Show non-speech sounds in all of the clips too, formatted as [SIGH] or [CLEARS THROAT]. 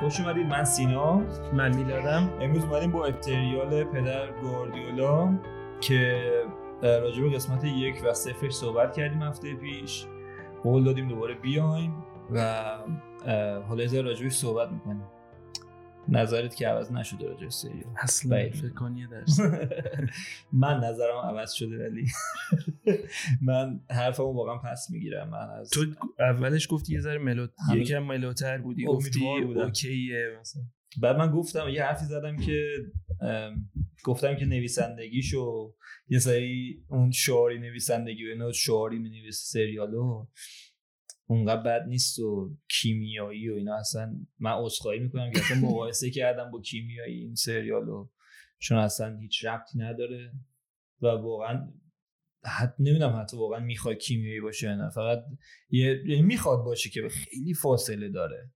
خوش اومدید. من سینا. من میلادم. امروز اومدیم با اپتریال پدر گواردیولا که راجع به قسمت یک و صفرش صحبت کردیم هفته پیش. قول دادیم دوباره بیایم و حالا از راجبش صحبت می‌کنیم. نظرت که عوض نشده راجع سریال. اصلا فکر کنی [LAUGHS] من نظرم عوض شده ولی [LAUGHS] من حرفمو واقعا پس می‌گیرم. من از تو اولش گفتی یه ذره ملو یکم ملوتر بودی گفتی اوکیه مثلا. بعد من گفتم یه حرفی زدم که گفتم که نویسندگیشو یه سری اون شعاری نویسندگی و شعاری می نویسه سریالو. اونقدر بد نیست و کیمیایی و اینا. اصلا من عذرخواهی می‌کنم که اصلا مقایسه کردم با کیمیایی این سریالو چون اصلا هیچ ربطی نداره و واقعا حتی نمی‌دونم حتی واقعا می‌خواد کیمیایی باشه نه. فقط یه یعنی می‌خواد باشه که خیلی فاصله داره.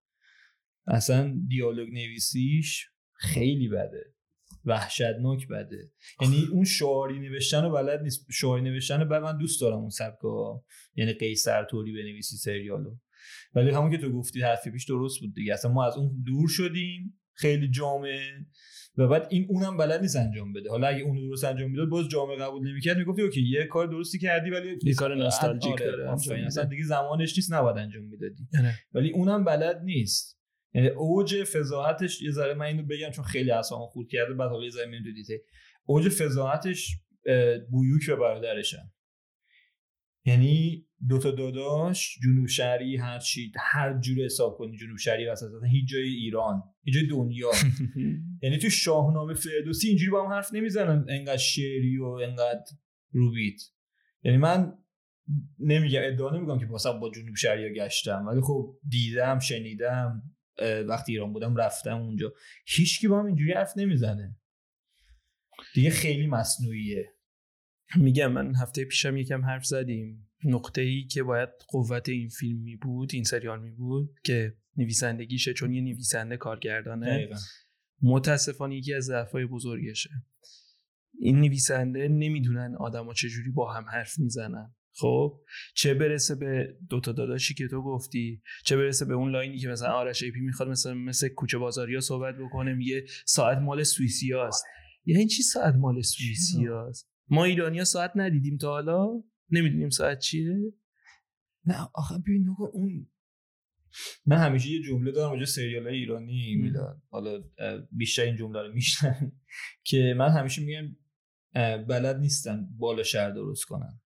اصلا دیالوگ نویسیش خیلی بده. وحشتناک بده. یعنی اون شعاری نوشتن رو بلد نیست. شعاری نوشتن رو من دوست دارم اون سبکا یعنی قیصر توری بنویسی سریالو. ولی همون که تو گفتی حرفی پیش درست بود دیگه. اصلا ما از اون دور شدیم. خیلی جامعه و بعد این اونم بلد نیست انجام بده. حالا اگه اون درست انجام می‌داد باز جامعه قبول نمی‌کرد. می‌گفتی اوکی یه کار درستی کردی ولی یه کار نوستالژیک آره، داره. اصلا دیگه زمانش نیست نباید انجام می‌دادی. ولی اونم بلد نیست. اوج فضاحتش یه ذره من اینو بگم چون خیلی اصلا خورد کرده بعد حالا یه ذره میاد دیته اوج فضاحتش بویوک و برادرشن. یعنی دو تا داداش جنوب شهری هر چی هر جور حساب کنی جنوب شهری وسط هیچ جای ایران هیچ جای دنیا. [LAUGHS] یعنی تو شاهنامه فردوسی اینجوری با هم حرف نمی‌زنن انقدر شعری و انقدر روبیت. یعنی من نمیگم ادعا نمیگم که مثلا با جنوب شهری گشتم ولی خب دیدم شنیدم. وقتی ایران بودم رفتم اونجا. هیچکی با هم اینجوری حرف نمی‌زنه. دیگه خیلی مصنوعیه. میگم من هفته پیشم یکم حرف زدیم. نقطه ای که باید قوت این فیلم می بود این سریال می بود که نویسندگیشه چون یه نویسنده کارگردانه. متاسفانه یکی از ضعفای بزرگشه. این نویسنده نمی‌دونن آدما چجوری با هم حرف می‌زنن. خب چه برسه به دوتا داداشی که تو گفتی؟ چه برسه به اون line ی که مثلا آرش ایپی می‌خواد مثلا مثل کوچه بازاریا صحبت بکنه میگه ساعت مال سوئیسی هست یعنی چی ساعت مال سوئیسی هست ما ایرانیا ساعت ندیدیم تا حالا. نمی‌دونیم ساعت چیه. نه آخه ببین اون من همیشه یه جمله دارم وجه سریال ایرانی میدن حالا بیشتر این جمله رو میشنن [LAUGHS] که من همیشه میگم بلد نیستن بالا شهر درست کنن.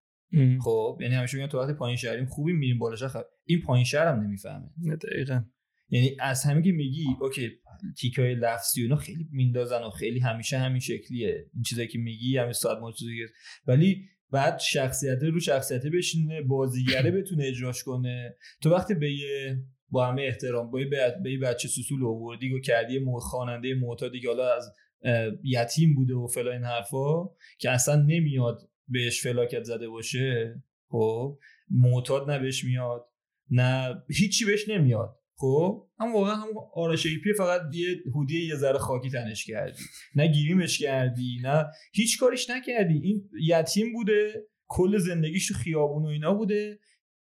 خب یعنی همیشه میگن تو وقتی پایین شهریم خوبی میریم بالا شهر این پایین شهر هم نمی‌فهمه. دقیقا. یعنی از همین که میگی اوکی تیکای لفظی اونا خیلی میندازن و خیلی همیشه همین شکلیه. این چیزایی که میگی همین ساعت مرتضی ولی بعد شخصیت رو شخصیت بشینه بازیگره بتونه اجراش کنه. تو وقتی به یه با همه احترام با یه بچه سوسول آوردی و کردی خواننده معتادی که حالا از یتیم بوده و فلان این حرفا که اصلا نمیاد بهش فلاکت زده باشه خب؟ معتاد نه بهش میاد نه هیچی بهش نمیاد خب؟ هم واقعا هم آرش ایپی فقط یه hoodie یه ذره خاکی تنش کردی نه گریمش کردی نه هیچ کارش نکردی. این یتیم بوده کل زندگیش تو خیابون و اینا بوده.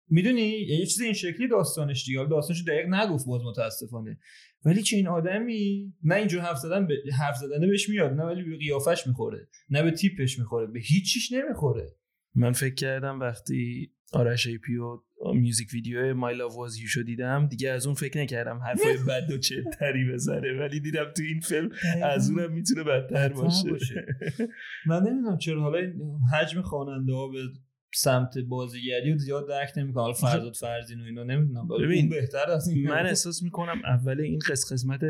می‌دونی؟ یه چیز این شکلی داستانش دیگه. داستانش دقیق نگفت باز متاسفانه. ولی چه این آدمی نه اینجور حرف زدن به حرف زدن بهش میاد نه ولی به قیافش می‌خوره نه به تیپش می‌خوره به هیچیش نمی‌خوره. من فکر کردم وقتی آرش ای پی و میوزیک ویدیو مای لاو واز یو دیدم دیگه از اون فکر نکردم حرفای بد و تری بزنه ولی دیدم تو این فیلم از اونم می‌تونه بدتر باشه. باشه. من نمی‌دونم چرا حالا حجم خواننده ها به سمت بازیگری و زیاد درک نمی‌کنم حالا فرزاد فرزین و اینا نمی‌دونم. ببین بهتر از این من احساس می‌کنم اول این قسم قسمت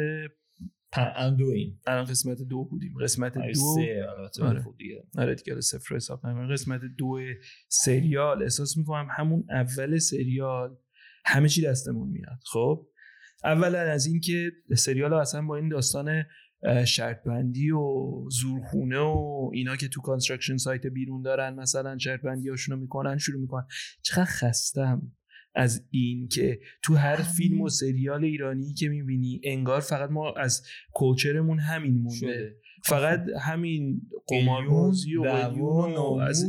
الان دو این. الان قسمت دو بودیم. قسمت دو سه آره. خوب دیگه. آره دیگه صفر حساب قسمت دو سریال احساس می‌کنم همون اول سریال همه چی دستمون میاد. خب؟ اولا از اینکه سریال اصلا با این داستان شرط بندی و زورخونه و اینا که تو construction site بیرون دارن مثلا شرط بندی هاشونو می‌کنن شروع می‌کنن. چقدر خستم از این که تو هر فیلم و سریال ایرانی که می‌بینی انگار فقط ما از culture مون همین مونده. فقط همین قماربازی و و از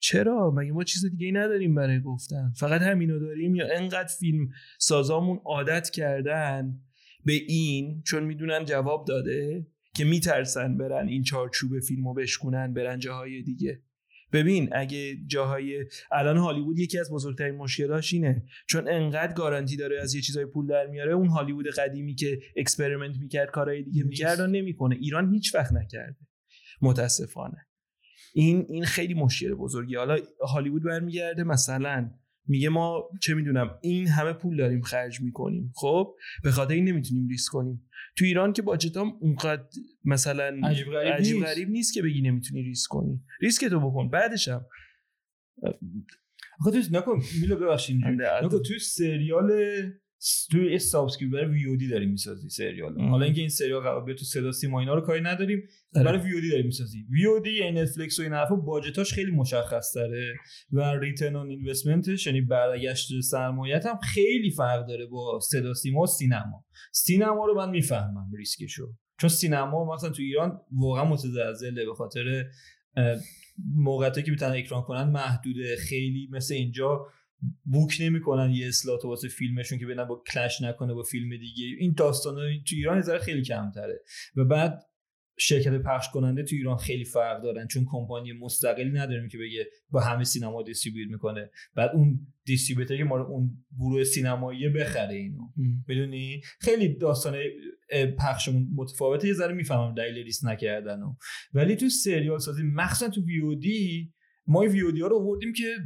چرا؟ مگه ما چیز دیگه ای نداریم برای گفتن؟ فقط همینو داریم یا انقدر فیلم سازامون عادت کردن؟ به این چون می‌دونن جواب داده که میترسن برن این چارچوب فیلمو بشکنن برن جاهای دیگه. ببین اگه جاهای الان هالیوود یکی از بزرگترین مشکلاش اینه. چون انقدر گارانتی داره از یه چیزای پول در میاره اون هالیوود قدیمی که experiment می‌کرد کارهای دیگه می‌کرد نمی‌کنه. ایران هیچ وقت نکرده. متاسفانه. این این خیلی مشکل بزرگی حالا هالیوود برمیگرده مثلا میگه ما چه می‌دونم این همه پول داریم خرج می‌کنیم. خب؟ به خاطر این نمی‌تونیم ریسک کنیم. تو ایران که باجتام اونقدر مثلا عجیب غریب, عجیب نیست. غریب نیست که بگی نمی‌تونی ریسک کنی. ریسک تو بکن. بعدش هم. آخه تو نکن. میلو ببخشید نکن. توی سریال توی یه برای وی او دی داریم می‌سازی سریال. ام. حالا اینکه این سریال قرار بیاد تو صدا سیما اینا رو کاری نداریم آره. برای وی او دی داریم می‌سازی. وی او دی یعنی نتفلیکس و این حرفا باجتاش خیلی مشخص تره و return on investment ش یعنی برگشت سرمایت هم خیلی فرق داره با صدا سیما و سینما. سینما رو من می‌فهمم ریسکشو. چون سینما مثلا تو ایران واقعا متزلزله به خاطر اه، موقعیتی که می‌تونن اکران کنن محدوده. خیلی مثل اینجا book نمی‌کنن یه اصلاحات واسه فیلمشون که ببینن با clash نکنه با فیلم دیگه. این داستان تو ایران ذره خیلی کمتره. و بعد شرکت پخش کننده تو ایران خیلی فرق دارن چون کمپانی مستقلی نداریم که بگه با همه سینما distribute می‌کنه. بعد اون distributor که ما رو اون گروه سینمایی بخره اینو. می‌دونی؟ خیلی داستان پخشمون متفاوته. یه ذره می‌فهمم دلیل ریسک نکردن و. ولی تو سریال سازی مخصوصا تو وی دی ما وی ها رو آوردیم که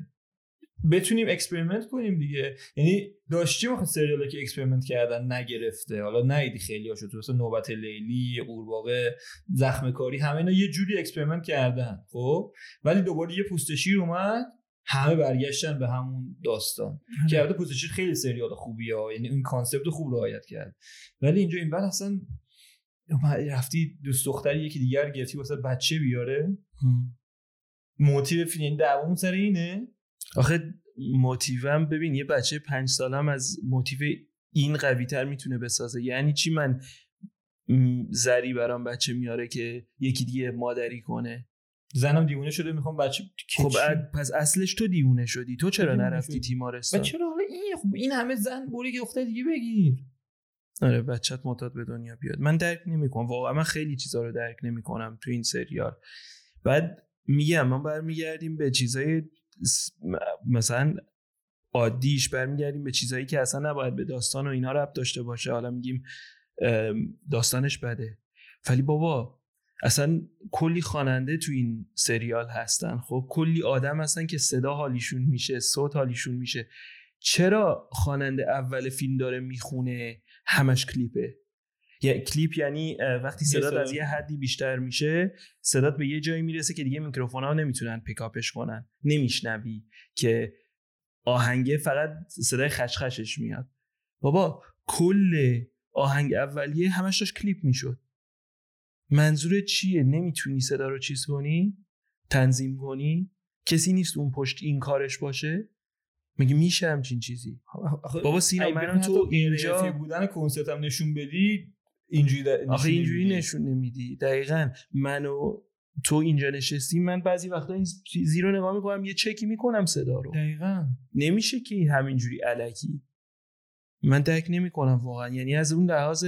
بتونیم experiment کنیم دیگه. یعنی داشتیم آخه سریالی که experiment کردن نگرفته؟ حالا ندیدی خیلی هاشو تو مثلا نوبت لیلی قورباغه زخم کاری همه اینا یه جوری experiment کردن خب؟ ولی دوباره یه پوست شیر اومد همه برگشتن به همون داستان. که البته پوست شیر خیلی سریال خوبی ها یعنی این concept رو خوب رعایت کرد. ولی اینجا این بعد اصلا رفتی دوست دختری یکی دیگر گرفتی واسه بچه بیاره. motive فیلم یعنی دعوامون سر اینه آخه موتیوم ببین یه بچه پنج سالم از motive این قوی تر می‌تونه بسازه. یعنی چی من زری برام بچه میاره که یکی دیگه مادری کنه؟ زنم دیوونه شده می‌خوام بچه خب پس اصلش تو دیوونه شدی. تو چرا نرفتی شدی. و تیمارستان چرا حالا این خب این همه زن بوری که دختر دیگه بگیر. آره بچت معتاد به دنیا بیاد. من درک نمی‌کنم. واقعا من خیلی چیزا رو درک نمی‌کنم تو این سریال. بعد میگم من برمیگردیم به چیزای مثلا عادیش برمیگردیم به چیزایی که اصلا نباید به داستان و اینا ربط داشته باشه. حالا میگیم داستانش بده. ولی بابا اصلا کلی خواننده تو این سریال هستن. خب کلی آدم هستن که صدا حالیشون میشه صوت حالیشون میشه. چرا خواننده اول فیلم داره می‌خونه؟ همش کلیپه. یه کلیپ یعنی وقتی صدات صدا. از یه حدی بیشتر میشه صدات به یه جایی می‌رسه که دیگه میکروفون ها نمی‌تونن پیکاپش کنن نمیشنوی که آهنگه فقط صدای خشخشش میاد. بابا کل آهنگ اولیه همش داشت کلیپ می‌شد. منظور چیه؟ نمی‌تونی صدا رو چیز کنی؟ تنظیم کنی؟ کسی نیست اون پشت این کارش باشه؟ میگه میشه همچین چیزی؟ بابا سینا اگه من بخوای تو اینجا بودن کنسرت هم نشون بدی اینجوری در- آخه نشون اینجوری نمیدی. نشون نمیدی. دقیقا. منو تو اینجا نشستی من بعضی وقتا این چیزی رو نگاه می‌کنم یه چکی می‌کنم صدا رو. دقیقا. نمیشه که همینجوری علکی. من درک نمی‌کنم واقعا. یعنی از اون لحاظ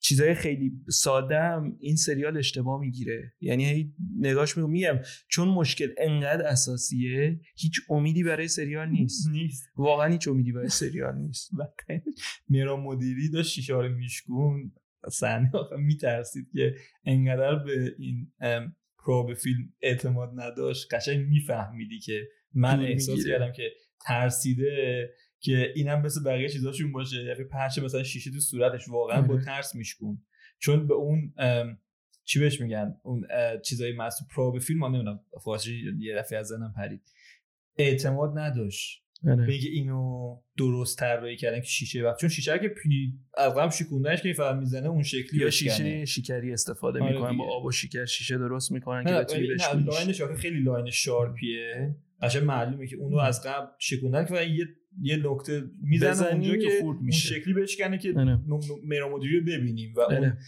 چیزای خیلی ساده هم این سریال اشتباه می‌گیره. یعنی هی نگاش میگم میگم چون مشکل انقدر اساسیه هیچ امیدی برای سریال نیست. [LAUGHS] نیست. واقعا هیچ امیدی برای سریال نیست. [LAUGHS] میرا مدیری داشت شیشه میشکون صحنه آخه میترسید که انقدر به این ام، پروب فیلم اعتماد نداشت قشنگ میفهمیدی که من احساس. کردم که ترسیده که اینم مثل بقیه چیزاشون باشه. یعنی پرچه مثلا شیشه تو صورتش واقعا با. ترس میشکون چون به اون چی بهش میگن؟ اون چیزای مست پروب فیلم من نمی‌دونم فارسی یه دفعه از ذهنم پرید. اعتماد نداشت. آره. به اینکه اینو درست طراحی کردن که شیشه وقت چون شیشه که پی از قبل شیکوندنش که فقط می‌زنه اون شکلی یا. شیشه شیکری استفاده آره می‌کنن با. آب و شکر شیشه درست می‌کنن که نه بتونی ولی نه بشکنیش لاینش خیلی لاین شارپیه قشنگ معلومه که اونو از قبل شکوندن که یه یه نکته می‌زنه اونجا که خورد اون میشه. شکلی بشکنه که آره. ن- ن- مهران مدیری رو ببینیم و اون آره.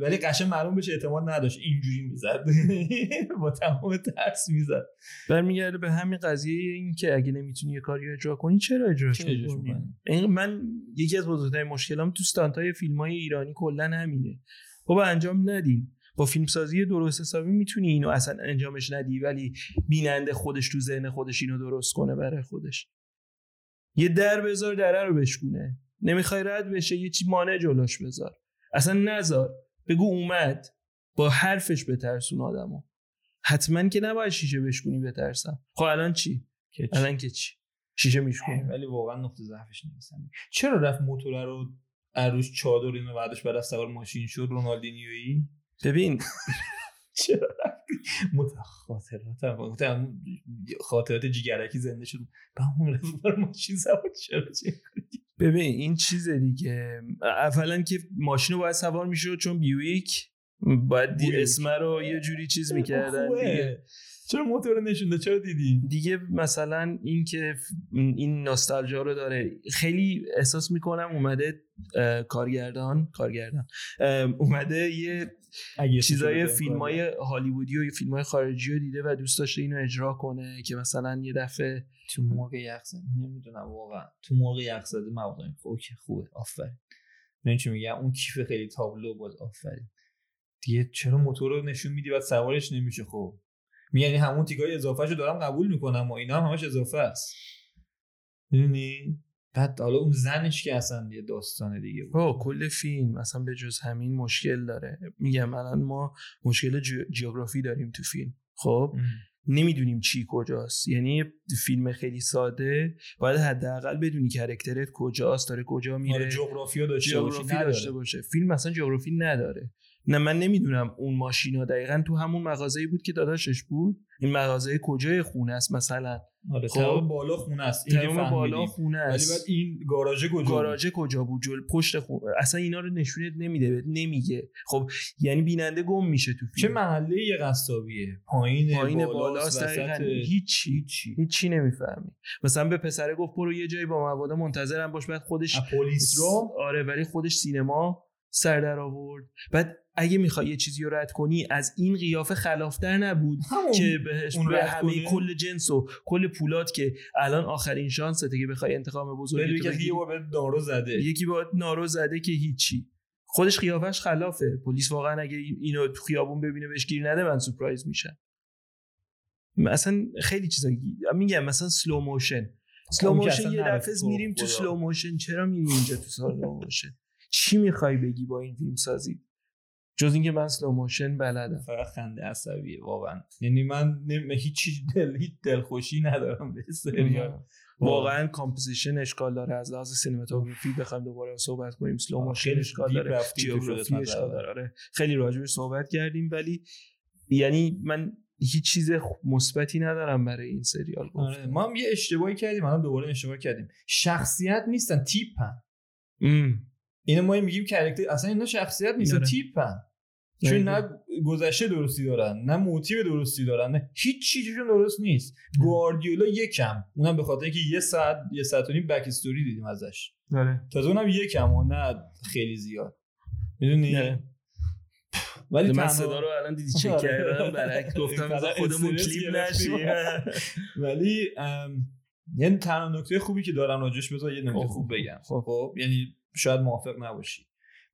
ولی قشن معلوم بشه اعتماد نداشت. اینجوری می‌زد. [LAUGHS] با تمام ترس می‌زد. برمیگرده به همین قضیه این که اگه نمی‌تونی یه کاری اجرا کنی چرا اجراش کنی من یکی از بزرگترین مشکلام تو استانتای فیلم های ایرانی کلا همینه. خب انجام ندین. با فیلمسازی درست حسابی می‌تونی اینو اصلا انجامش ندی ولی بیننده خودش تو ذهن خودش اینو درست کنه برای خودش. یه در بذار دره رو بشکونه. نمی‌خوای رد بشه یه چی مانع جلوش بذار. اصلا نذار. بگو اومد. با حرفش بترسون آدمو. حتما که نباید شیشه بشکونی بترسم. خب الان چی؟ الان که چی؟ شیشه میشکنی ولی واقعا نقطه ضعفش نمیسن چرا رفت موتور رو عروش چادر اینو بعدش بعد از سوار ماشین شد؟ رونالدینیویی؟ ببین. [LAUGHS] چرا خاطرات خاطرات جیگرکی زنده شد. به همون رفت ماشین. سوار چرا ببین این چیز دیگه. اولا که ماشین رو باید سوار میشه چون بیویک باید دی اسم رو یه جوری چیز می‌کردن چرا موتور نشونده چرا دیدی؟ دیگه مثلا این که این ناستالژا رو داره. خیلی احساس می‌کنم اومده کارگردان کارگردان اومده یه چیزای فیلم های هالیوودی و فیلم های خارجی رو دیده و دوست داشته اینو اجرا کنه که مثلا یه دفعه تو موقع یخزده نمی‌دونم واقعا. تو موقع یخزده مواقع خب که خوبه. آفرین. من چی میگم اون کیف خیلی تابلو باز آفرین. دیگه چرا موتور رو نشون میدی و سوارش نمیشه؟ خب. یعنی همون تیکای اضافه شو دارم قبول می‌کنم و اینا هم همش اضافه است. می‌دونی؟ بعد حالا اون زنش که اصلا یه داستان دیگه بود. کل فیلم. اصلا به جز همین مشکل داره. میگم الان ما مشکل جیوگرافی داریم تو فیلم. خب؟ نمی‌دونیم چی کجاست. یعنی فیلم خیلی ساده. باید حداقل بدونی کرکترت کجاست. داره کجا میره. آره، جغرافیا داشته, داشته باشه. فیلم اصلا جغرافی نداره. نه من نمی‌دونم اون ماشینا دقیقا تو همون مغازه‌ای بود که داداشش بود. این مغازه کجای خونه است مثلا؟ آره خب بالا خونه است. این بالا خونه است. ولی بعد این گاراژ کجا گاراژ کجا بود؟ جل پشت خونه اصلا اینا رو نشونت نمیده نمیگه. خب یعنی بیننده گم میشه تو فیلم. چه محله یه قصابیه؟ پایین پایین بالاست هیچ هیچی. هیچی. نمی‌فهمی. مثلا به پسره گفت برو یه جایی با مواد منتظرم باش. بعد خودش پلیس رو آره ولی خودش سینما سر در آورد. بعد اگه می‌خوای یه چیزی رو رد کنی از این قیافه خلافتر نبود که بهش اون به همه کل جنس و کل پولات که الان آخرین شانسته که بخوای انتقام بزرگی تو یکی با نارو زده. یکی با نارو زده که هیچی. خودش قیافش خلافه. پلیس واقعا اگه اینو تو خیابون ببینه بهش گیر نده من سورپرایز میشم. اصلا خیلی چیزا میگم مثلا slow motion slow motion یه دفعه میریم تو slow motion چرا میریم اینجا تو slow motion چی می‌خوای بگی با این فیلم سازی جز اینکه من slow motion بلدم. فقط خنده عصبیه واقعا. یعنی من هیچ دل هیچ دلخوشی ندارم به سریال. واقعا composition اشکال داره. از لحاظ cinematography بخوایم دوباره صحبت کنیم. slow motion اشکال داره. geography اشکال داره. آره. خیلی راجبش صحبت کردیم ولی یعنی من هیچ چیز مثبتی ندارم برای این سریال آره. ما هم یه اشتباهی کردیم الان دوباره اشتباه کردیم. شخصیت نیستن تیپن. اینو ما میگیم کرکتر اصلا اینا شخصیت نیست آره. تیپن. چون نه گذشته درستی دارن نه موتیو درستی دارن نه هیچ چیزشون درست نیست. گواردیولا یکم. اونم به خاطر اینکه یه ساعت یه ساعت و نیم بک استوری دیدیم ازش. آره. تازه اونم یکم و نه خیلی زیاد. می‌دونی؟ ولی من صدا رو الان دیدی چک آره. کردم برعکس [LAUGHS] گفتم خودمون کلیپ نشیم. [LAUGHS] ولی یعنی تنها نکته خوبی که دارم راجش بذار یه نکته خوب بگم. خب, خب، یعنی شاید موافق نباشی.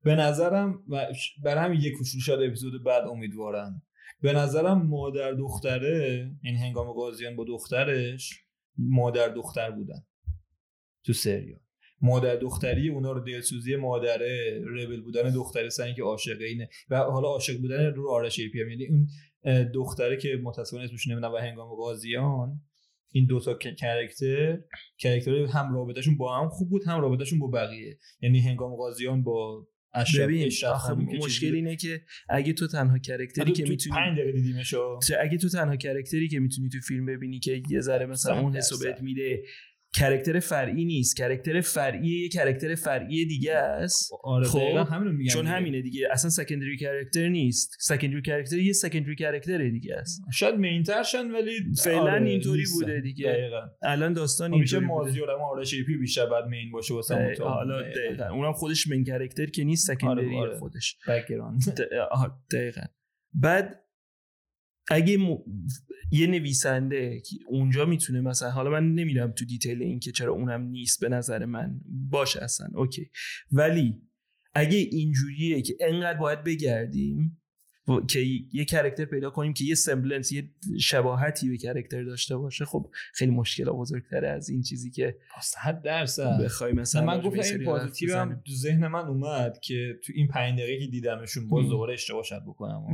به نظرم و برای همین یک کوچولو شاید اپیزود بعد امیدوارم به نظرم مادر دختره این هنگام قاضیان با دخترش مادر دختر بودن تو سریال. مادر دختری اونا رو دلسوزی مادره ربل بودن دختره سن که عاشق اینه. و حالا عاشق بودن رو آرش ایپی هم. یعنی اون دختره که متاسفانه اسمش نمی‌دونم و هنگام قاضیان این دو تا character character هم رابطهشون با هم خوب بود هم رابطهشون با بقیه. یعنی هنگام قاضیان با ببین مشکل اینه که اگه تو تنها character ی که می‌تونی 5 دقیقه دیدیمشو. اگه تو تنها character ی که می‌تونی تو فیلم ببینی که یه ذره مثلا اون حسو بهت میده character فرعی نیست. character فرعی یه character فرعی دیگه است. آره خب همینو میگم چون همینه دیگه. اصلا secondary character نیست. secondary character یه secondary character دیگه است. شاید main تر شن ولی فعلا آره اینطوری بوده دیگه. دقیقا. الان داستان میشه مازیار هم آره شیپی بیشتر بعد main باشه واسه حالا دقیقا. اونم خودش main character که نیست secondary آره آره. خودش. background دقیقا. بعد اگه م... یه نویسنده که اونجا می‌تونه مثلا حالا من نمیرم تو detail این که چرا اونم نیست به نظر من. باشه اصلا okay. ولی اگه اینجوریه که انقدر باید بگردیم که یه character پیدا کنیم که یه semblance یه شباهتی به character داشته باشه خب خیلی مشکل بزرگتره از این چیزی که 100 درصد. بخوای مثلا من گفتم این positive هم تو ذهن من اومد که تو این 5 دقیقه که دیدمشون باز دوباره اشتباه شد بکنم.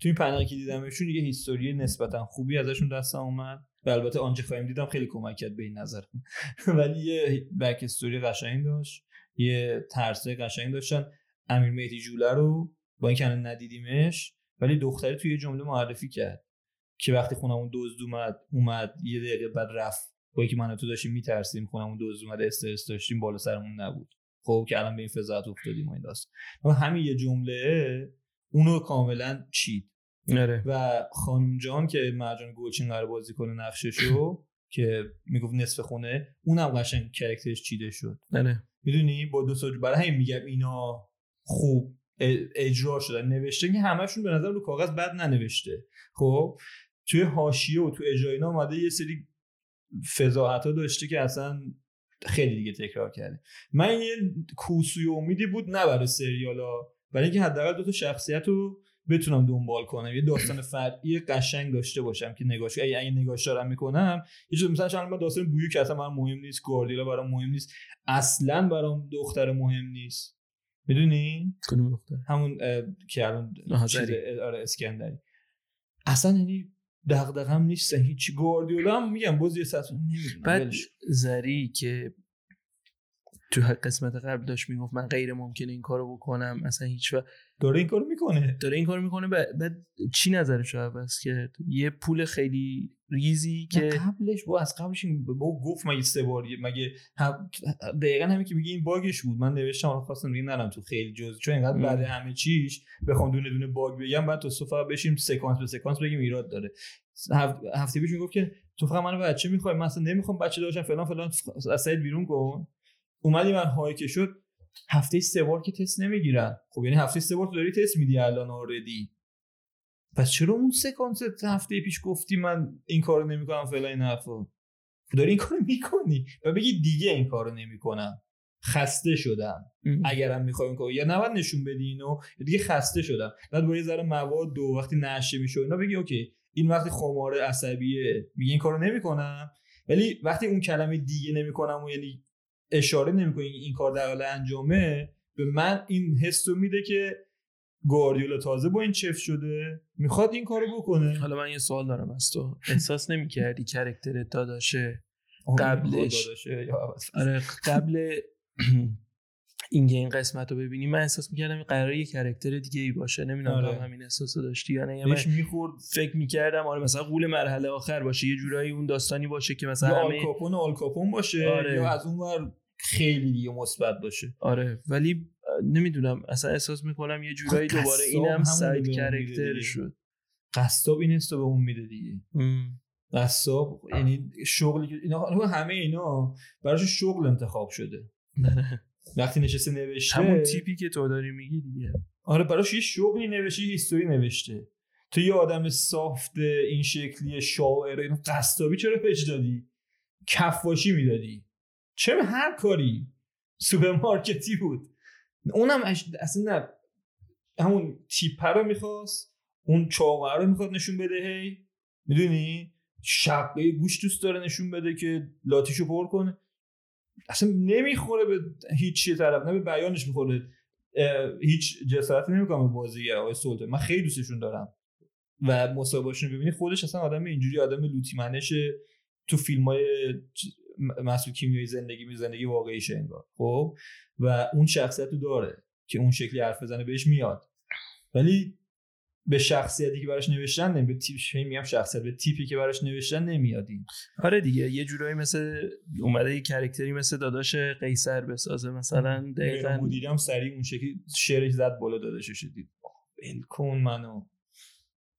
تو این 5 دقیقه که دیدمشون یه history نسبتا خوبی ازشون دستم اومد و البته آنچه خواهیم دیدم خیلی کمک کرد به این نظر. [LAUGHS] ولی یه back story قشنگ داشت یه ترسه قشنگ داشتن. امیر مهدی جوله رو با اینکه ندیدیمش ولی دختری توی جمله معرفی کرد که وقتی خونمون دزد اومد اومد یه دقیقه بعد رفت. با که من تو داشتیم میترسیم خونمون دزد اومد استرس داشتیم بالا سرمون نبود. خب که الان به این فضاحت افتادیم این داست و همین یه جمله اونو کاملا چید. نره. و خانم جان که مرجان گلچین قرار بازی کنه نقششو [CLEARS THROAT] که می‌گفت نصف خونه اونم قشنگ کرکترش چیده شد. نره. می‌دونی؟ با دو برای همین میگم اینا خوب اجرا شدن نوشته. که همشون به نظر رو کاغذ بد ننوشته. خب توی حاشیه و تو اجرای اینا اومده یه سری فضاحت ها داشته که اصلا خیلی دیگه تکرار کرده. من یه کوسوی امیدی بود نه برای سریالا برای اینکه حداقل دو تا شخصیت رو بتونم دنبال کنم. یه داستان فرعی قشنگ داشته باشم که نگاش اگه اگه نگاش دارم می‌کنم یه چیز مثلا من داستان بویو که اصلا برام مهم نیست گواردیولا برام مهم نیست اصلا برام دختر مهم نیست. می‌دونی؟ کدوم دختر. همون که الان آره اسکندری. اصلا یعنی دغدغم نیست هیچ گواردیولا هم میگم باز یه سطح نمی‌دونم بعد زری که تو قسمت قبل داشت می‌گفت من غیر ممکنه این کارو بکنم اصلا هیچ و داره این کارو می‌کنه. داره این کارو می‌کنه بعد چی نظرش رو عوض کرد؟ یه پول خیلی ریزی که قبلش با از قبلش با گفت مگه سه بار مگه دقیقا همین که میگه این باگش بود. من نوشتم خواستم دیگه نرم تو خیلی جز چون اینقدر بعد همه چیش بخوام دونه دونه باگ بگم بعد تو صفحه بشیم سکانس به سکانس بگیم ایراد داره. هفته پیش می‌گفت که تو فقط منو بچه می‌خوای من اصلا نمی‌خوام بچه داشتم فلان فلان از سایت بیرون کن. اومدی من هایی که شد هفته سه بار که تست نمی‌گیرن. خب یعنی هفته سه بار تو داری تست میدی الان اوردی پس چرا اون سکانس هفته پیش گفتی من این کارو نمی‌کنم فعلا این حرفا؟ خب داری این کارو می‌کنی و بگی دیگه این کارو نمی‌کنم. خسته شدم. اگرم می‌خوای این کارو یا نباید نشون بدی اینو دیگه خسته شدم. بعد با یه ذره مواد دو وقتی نشه میشه اینا بگی اوکی این وقتی خمار عصبیه میگه این کارو نمی‌کنم. ولی وقتی اون کلمه دیگه نمی‌کنم و یعنی اشاره نمی‌کنی این کار در حال انجامه به من این حس رو میده که گواردیولا تازه با این چف شده می‌خواد این کارو بکنه. حالا من یه سوال دارم از تو. احساس نمی‌کردی کرکتر داداشه؟ قبلش. آره قبل [LAUGHS] [CLEARS THROAT] [LAUGHS] اینکه این قسمت رو ببینی من احساس می‌کردم قرار یه character دیگه ای باشه. نمی‌دونم آره. همین احساس رو داشتی یا نه. من می‌خورد. فکر می‌کردم آره مثلا غول مرحله آخر باشه. یه جورایی اون داستانی باشه که مثلا یا همه... آل و آل باشه آره. یا از اون ور خیلی دیگه مثبت باشه. آره ولی نمی‌دونم اصلا احساس می‌کنم یه جورایی دوباره اینم side character شد. قصاب این است به اون میده دیگه. قصاب یعنی شغلی اینا همه اینا براش شغل انتخاب شده. وقتی نشسته نوشته. همون تیپی که تو داری میگی دیگه. آره براش یه شغلی نوشته یه history نوشته. تو یه آدم soft این شکلی شاعر اینو قصابی چرا بهش دادی؟ کفاشی می‌دادی. چه هر کاری. سوپرمارکتی بود. اونم اصلا نه. همون تیپه رو می‌خواست اون چاقه رو می‌خواد نشون بده هی. می‌دونی؟ شقه گوش دوست داره نشون بده که لاتیشو پر کنه. اصلا نمی‌خوره به هیچ طرف نه به بیانش می‌خوره. هیچ جسارتی نمی‌کنه به بازی آقای سلطان. من خیلی دوستشون دارم. و مصاحبهشون ببینی خودش اصلا آدم اینجوری آدم لوتی منشه تو فیلم های مسئول کیمیایی زندگی می زندگی واقعیشه انگار. خب؟ و اون شخصیت رو داره که اون شکلی حرف بزنه بهش میاد. ولی به شخصیتی که براش نوشتن نمی به تیپش میگم شخصیت به تیپی که براش نوشتن نمیاد این آره دیگه یه جورایی مثل اومده یه کرکتری مثل داداش قیصر بسازه مثلا دقیقاً. مدیرم سریع اون شکلی شعرش زد بالا داداشش شدید ول کن منو.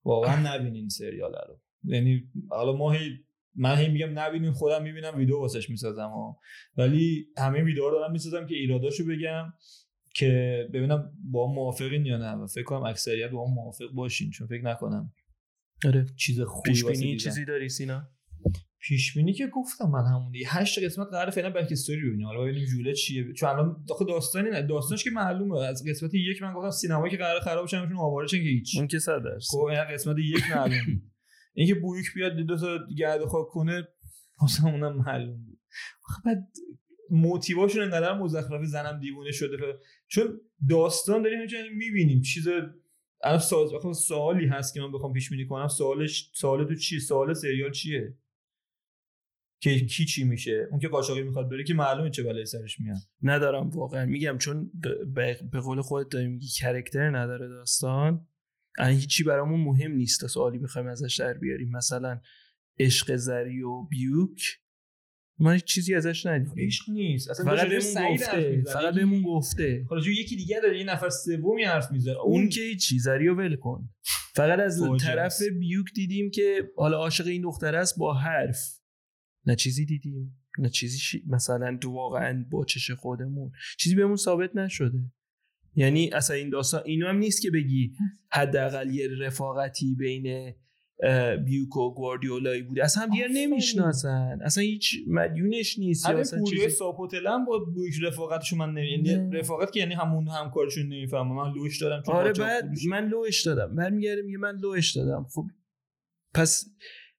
واقعا نبینین سریال رو. یعنی حالا ما هی من هی میگم نبینین خودم می‌بینم ویدیو واسش می‌سازم ها ولی همه ویدیو رو دارم می‌سازم که ایراداشو بگم. که ببینم با موافقین یا نه و فکر کنم اکثریت با موافق باشین چون فکر نکنم آره. چیز خوبی پیش چیزی داری سینا؟ پیش بینی که گفتم من همون دیگه. هشت قسمت قرار فعلا بک استوری ببینیم. حالا ببینیم جوله چیه. چون الان داخل داستانی نه. داستانش که معلومه. از قسمت یک من گفتم سینمایی که قرار خراب بشه همشون آواره که هیچ. اون که صد درصد. خب این قسمت یک معلومه. [LAUGHS] اینکه بویک بیاد دو تا گرد خاک کنه واسه اونم معلوم بود. بعد موتیواشون انقدر مزخرف زنم دیوونه شده چون داستان داریم همچنین می‌بینیم. چیز الان سوالی هست که من بخوام پیش بینی کنم. سوالش سوال تو چیه سوال سریال چیه؟ که کی چی میشه؟ اون که قاچاقی می‌خواد بره که معلومه چه بلایی سرش میاد. ندارم واقعا. میگم چون به قول خودت داری میگی کرکتر نداره داستان. یعنی هیچی برامون مهم نیست تا سوالی بخوایم ازش در بیاریم. مثلا عشق زری و بیوک. ما هیچ چیزی ازش ندیدیم. عشق نیست. اصلا فقط بهمون گفته. فقط بهمون گفته. حالا یکی دیگه داره یه نفر سومی حرف می‌ذاره اون که هیچ رو ول کن. فقط از طرف بیوک دیدیم که حالا عاشق این دختر است با حرف. نه چیزی دیدیم. نه چیزی شی... مثلا دو واقعا با چش خودمون. چیزی بهمون ثابت نشده. یعنی اصلا این داستان اینو هم نیست که بگی حداقل یه رفاقتی بین بیوک و گواردیولایی بوده. اصلا هم دیگر نمی‌شناسن. اصلا هیچ مدیونش نیست. اصلا چیزی ساپوتلم با بیوک رفاقتشو من نمی... یعنی رفاقت که یعنی همون همکارشون نمی‌فهمم من لوش دادم آره بعد من لوش دادم. برمیگردم میگه من لوش دادم. خب پس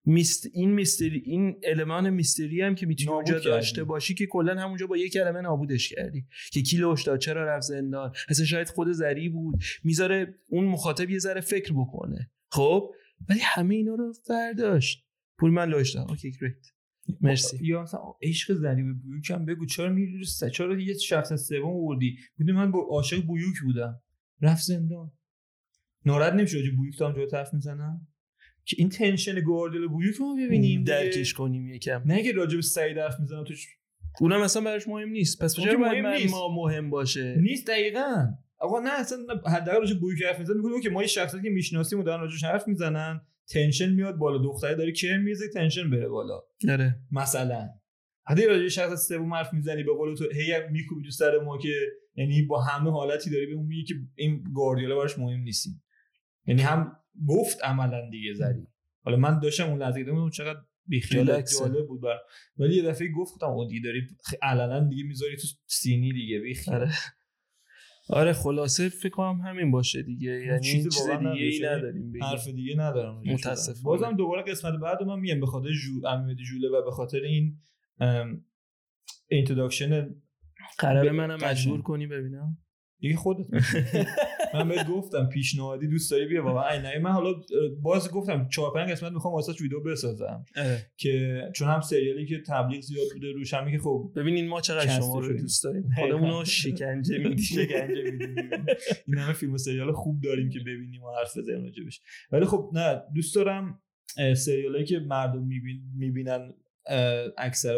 میست این میستری این المان میستری هم که می‌تونی اونجا داشته باشی که کلا همونجا با یک کلمه نابودش کردی. که کی لوش داد؟ چرا رفت زندان؟ اصلا شاید خود زری بود. می‌ذاره اون مخاطب یه ذره فکر بکنه. خب؟ ولی همه اینا رو برداشت. پول من لوش دادم okay great مرسی. یا مثلا عشق زری به بویوک هم بگو. چرا میری چرا یه شخص سوم آوردی؟ می‌دونی من با عاشق بویوک بودم. رفت زندان. ناراحت نمیشه بویوک تا جو حرف می‌زنم؟ که این tension گواردیولا بویو که ما ببینیم درکش کنیم یکم. نه که راجب سعید حرف می‌زنم توش اونم اصلا براش مهم نیست. پس چرا مهم من نیست. ما مهم باشه؟ نیست دقیقا. آقا نه اصلا حداقل راجب بویو حرف می‌زنم. میگم که ما یه شخصی که می‌شناسیم و دارن راجبش حرف می‌زنن تنشن میاد بالا دختره داره کرم میزه تنشن بره بالا. آره. مثلا. حتی راجب شخص سوم حرف می‌زنی به قول تو هی میکوبی تو سر ما که یعنی با همه حالتی داری به اون میگی که این گواردیولا براش مهم نیستیم. یعنی هم گفت عملا دیگه زری. حالا من داشتم اون لحظه دیدم چقدر بیخیال جالب بود بر ولی یه دفعه گفتم اودی داری علنا دیگه می‌ذاری تو سینی دیگه بیخیال. آره. خلاصه فکر کنم همین باشه دیگه. یعنی چیز دیگه ای نداریم بگیم. حرف دیگه ندارم متاسفم بازم دوباره قسمت بعد من میگم به خاطر جو امیدی جوله و به خاطر این اینتروداکشن قرار منم مجبور کنی ببینم. دیگه خودت. [LAUGHS] من بهت گفتم پیشنهادی دوست داری بیا واقعا نه من حالا باز گفتم چهار پنج قسمت می‌خوام واسه ویدیو بسازم. که چون هم سریالی که تبلیغ زیاد بوده روش هم که خب ببینین ما چقدر شما رو دوست داریم. [LAUGHS] خودمون رو شکنجه میدیم. [LAUGHS] شکنجه میدیم. این همه فیلم و سریال خوب داریم که ببینیم و حرف بزنیم راجبش ولی خب نه دوست دارم سریالایی که مردم می‌بینن اکثر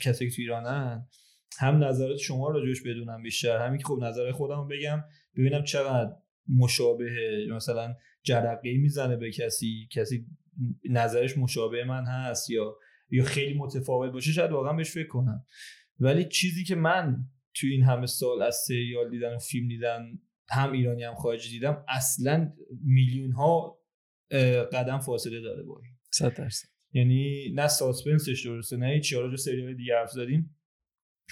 کسایی که تو ایرانن هم نظرات شما راجعش بدونم بیشتر همین که خب نظر خودم بگم ببینم چقدر مشابه مثلا جرقه می‌زنه به کسی کسی نظرش مشابه من هست یا یا خیلی متفاوت باشه شاید واقعا بهش فکر کنم. ولی چیزی که من تو این همه سال از سریال دیدن و فیلم دیدن هم ایرانی هم خارجی دیدم اصلا میلیون ها قدم فاصله داره با این یعنی نه ساسپنسش درسته نه هیچ رو سریال دیگه حرف زدیم.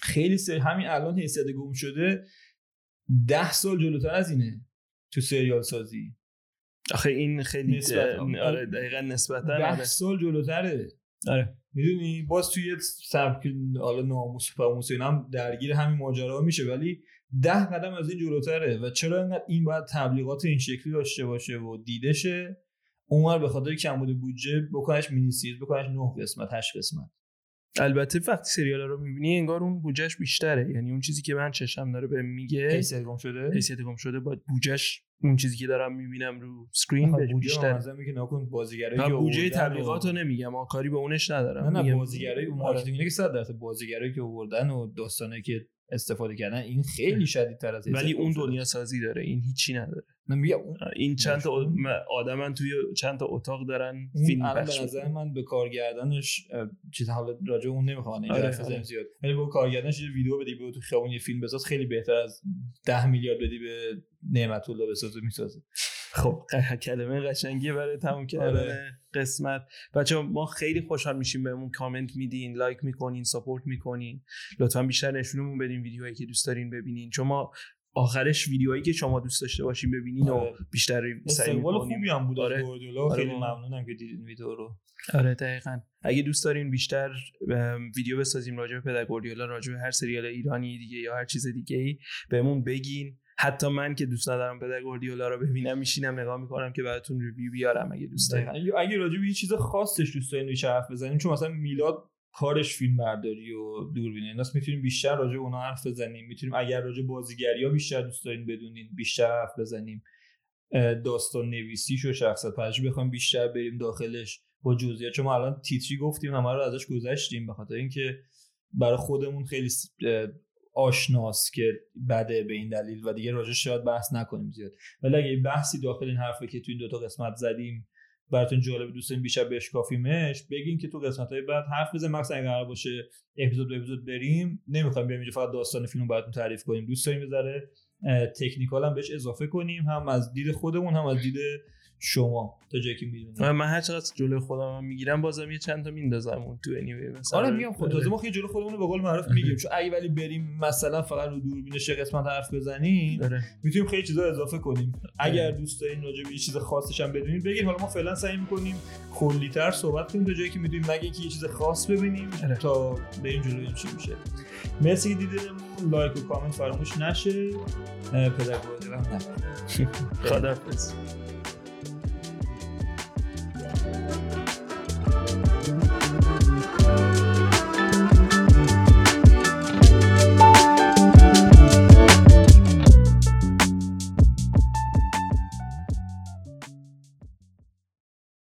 خیلی سری همین الان حیثیت گم شده. ده سال جلوتر از اینه تو سریال سازی آخه این خیلی نسبت آره دقیقا نسبتا ده آره. سال جلوتره. آره. می‌دونی؟ باز توی سبک حالا ناموس و هم درگیر همین ماجرا میشه ولی ده قدم از این جلوتره. و چرا اینقدر این باید تبلیغات این شکلی داشته باشه و دیده شه؟ اونور به خاطر کمبود بودجه بکنش مینی سیریز بکنش نه قسمت هشت قسمت. البته وقتی سریال رو می‌بینی انگار اون بودجهش بیشتره. یعنی اون چیزی که من چشم داره به میگه حیثیت گم شده؟ حیثیت گم شده با بودجهش اون چیزی که دارم می‌بینم رو سکرین بیشتر که نکن بازیگرایی که بودجه تبلیغات رو نمیگم کاری به اونش ندارم. نه نه بازیگرایی اون مارکتینگ که 100 درصد بازیگرایی که آوردن و داستانه که استفاده کردن. این خیلی شدید تر از ولی اون دنیا سازی داره. این هیچی نداره. میگم این چند تا آدمن توی چند تا اتاق دارن. فیلم پخش به نظر من به کارگردانش چیز حالا راجع اون نمی‌خوام آره آره. زیاد. ولی با کارگردانش یه ویدیو بدی به تو خیابون یه فیلم بساز خیلی بهتر از 10 میلیارد بدی به نعمت الله بسازه می‌سازه. خب کلمه قشنگی برای تموم کردن آره. قسمت بچه ما خیلی خوشحال میشیم بهمون کامنت میدین لایک می‌کنین ساپورت می‌کنین لطفا بیشتر نشونمون بدین ویدیوهایی که دوست دارین ببینین چون ما آخرش ویدیوهایی که شما دوست داشته باشین ببینین و آره. بیشتر سعی خوبی هم بود آره. آره. خیلی ممنونم که دیدین ویدیو رو آره دقیقا اگه دوست دارین بیشتر ویدیو بسازیم راجع به پدر گوردیولا راجع به هر سریال ایرانی دیگه یا هر چیز دیگه ای بهمون بگین حتی من که دوست ندارم پدر گوردیولا رو ببینم میشینم نگاه می‌کنم که براتون ریویو بیارم اگه دوست دارین اگه راجع به یه چیز خاصش دوست دارین حرف بزنیم چون مثلا میلاد کارش فیلم برداری و دوربینه. ایناست می‌تونیم بیشتر راجع اونا حرف بزنیم. می‌تونیم اگر راجع بازیگری ها بیشتر دوست دارین بدونین بیشتر حرف بزنیم. داستان نویسیش و شخصیت پردازی بخوایم بیشتر بریم داخلش با جزئیات. چون الان تیتری گفتیم همه رو ازش گذشتیم. به خاطر اینکه برای خودمون خیلی آشناست که بده به این دلیل و دیگه راجع شاید بحث نکنیم زیاد. ولی اگه بحثی داخل این حرفی که تو این دوتا قسمت زدیم براتون جالب دوستان بیشتر بشکافیمش بگین که تو قسمت های بعد حرف بزنیم. مثلا اگه قرار باشه اپیزود به اپیزود بریم. نمی‌خوایم بیایم اینجا فقط داستان فیلم براتون تعریف کنیم. دوست داریم بذاره تکنیکال هم بهش اضافه کنیم. هم از دید خودمون هم از دید شما تا جایی که می‌دونید من هر چقدر جلوی خودم می‌گیرم بازم یه چند تا میندازم اون تو انیوی مثلا آره میگم خود تازه ما خیلی جلوی خودمون رو به قول معروف میگیم چون اگه ولی بریم مثلا فقط رو دوربین شه قسمت حرف بزنیم آره. می‌تونیم خیلی چیزا اضافه کنیم. اگر دوست دارین راجع به یه چیز خاصش هم بدونید بگید حالا ما فعلا سعی می‌کنیم کلیتر صحبت کنیم تا جایی که می‌دونیم مگه اینکه یه چیز خاص ببینیم آره. تا به این جلوی چی میشه. مرسی که دیدنمون لایک و کامنت فراموش نشه. پدر [LAUGHS] خداحافظ.